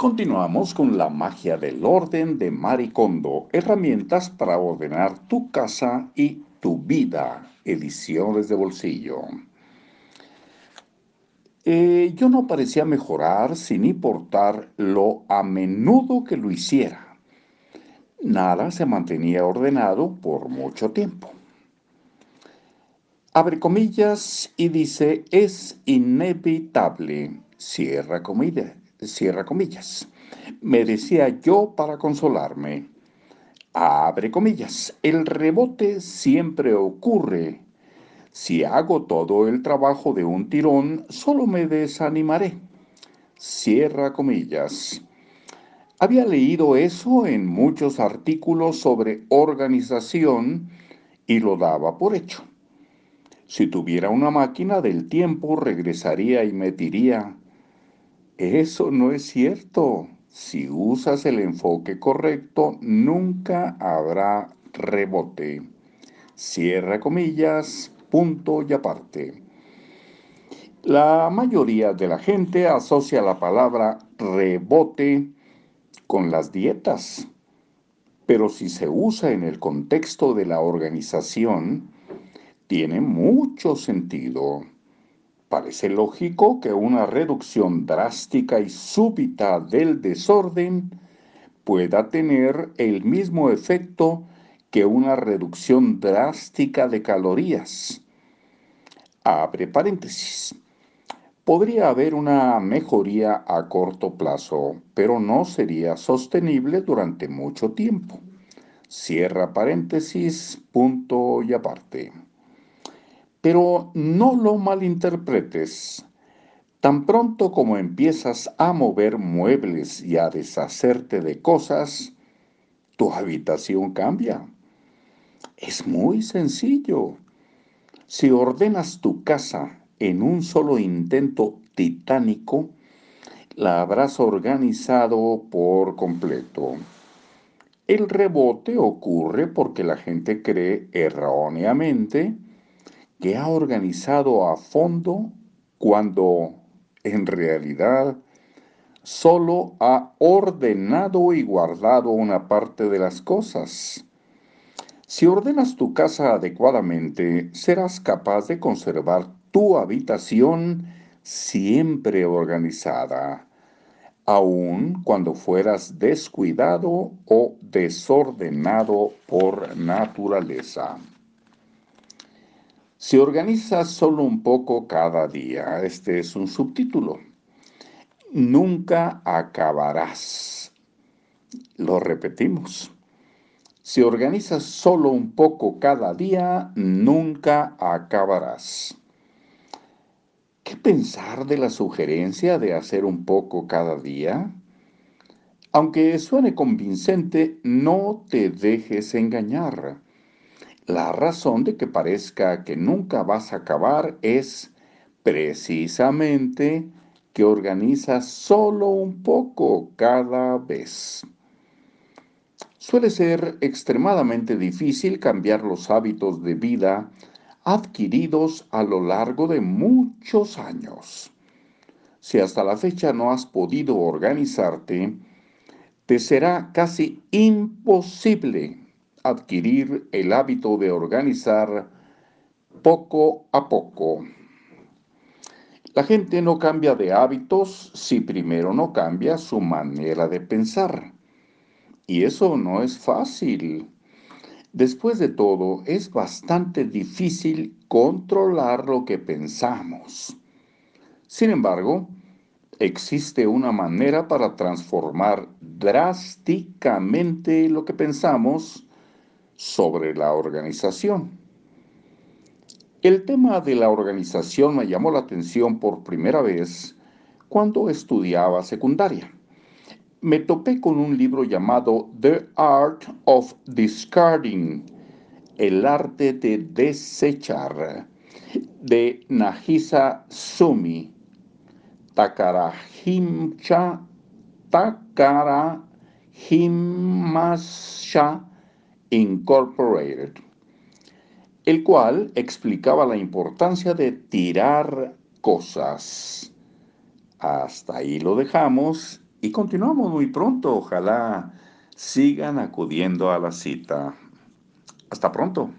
Continuamos con la magia del orden de Maricondo, herramientas para ordenar tu casa y tu vida, ediciones de bolsillo. Eh, yo no parecía mejorar sin importar lo a menudo que lo hiciera. Nada se mantenía ordenado por mucho tiempo. Abre comillas y dice, es inevitable, cierra comillas cierra comillas. Me decía yo para consolarme, abre comillas, el rebote siempre ocurre. Si hago todo el trabajo de un tirón, solo me desanimaré. Cierra comillas. Había leído eso en muchos artículos sobre organización y lo daba por hecho. Si tuviera una máquina del tiempo, regresaría y me diría, eso no es cierto. Si usas el enfoque correcto, nunca habrá rebote. Cierra comillas, punto y aparte. La mayoría de la gente asocia la palabra rebote con las dietas, pero si se usa en el contexto de la organización, tiene mucho sentido. Parece lógico que una reducción drástica y súbita del desorden pueda tener el mismo efecto que una reducción drástica de calorías. Abre paréntesis. Podría haber una mejoría a corto plazo, pero no sería sostenible durante mucho tiempo. Cierra paréntesis, punto y aparte. Pero no lo malinterpretes. Tan pronto como empiezas a mover muebles y a deshacerte de cosas, tu habitación cambia. Es muy sencillo. Si ordenas tu casa en un solo intento titánico, la habrás organizado por completo. El rebote ocurre porque la gente cree erróneamente que ha organizado a fondo cuando en realidad solo ha ordenado y guardado una parte de las cosas. Si ordenas tu casa adecuadamente, serás capaz de conservar tu habitación siempre organizada, aun cuando fueras descuidado o desordenado por naturaleza. Si organizas solo un poco cada día, este es un subtítulo, nunca acabarás. Lo repetimos. Si organizas solo un poco cada día, nunca acabarás. ¿Qué pensar de la sugerencia de hacer un poco cada día? Aunque suene convincente, no te dejes engañar. La razón de que parezca que nunca vas a acabar es precisamente que organizas solo un poco cada vez. Suele ser extremadamente difícil cambiar los hábitos de vida adquiridos a lo largo de muchos años. Si hasta la fecha no has podido organizarte, te será casi imposible adquirir el hábito de organizar poco a poco. La gente no cambia de hábitos si primero no cambia su manera de pensar. Y eso no es fácil. Después de todo, es bastante difícil controlar lo que pensamos. Sin embargo, existe una manera para transformar drásticamente lo que pensamos sobre la organización. El tema de la organización me llamó la atención por primera vez cuando estudiaba secundaria. Me topé con un libro llamado The Art of Discarding, el arte de desechar, de Nagisa Sumi, Takarahimcha, Takarahimasha Incorporated, el cual explicaba la importancia de tirar cosas. Hasta ahí lo dejamos y continuamos muy pronto. Ojalá sigan acudiendo a la cita. Hasta pronto.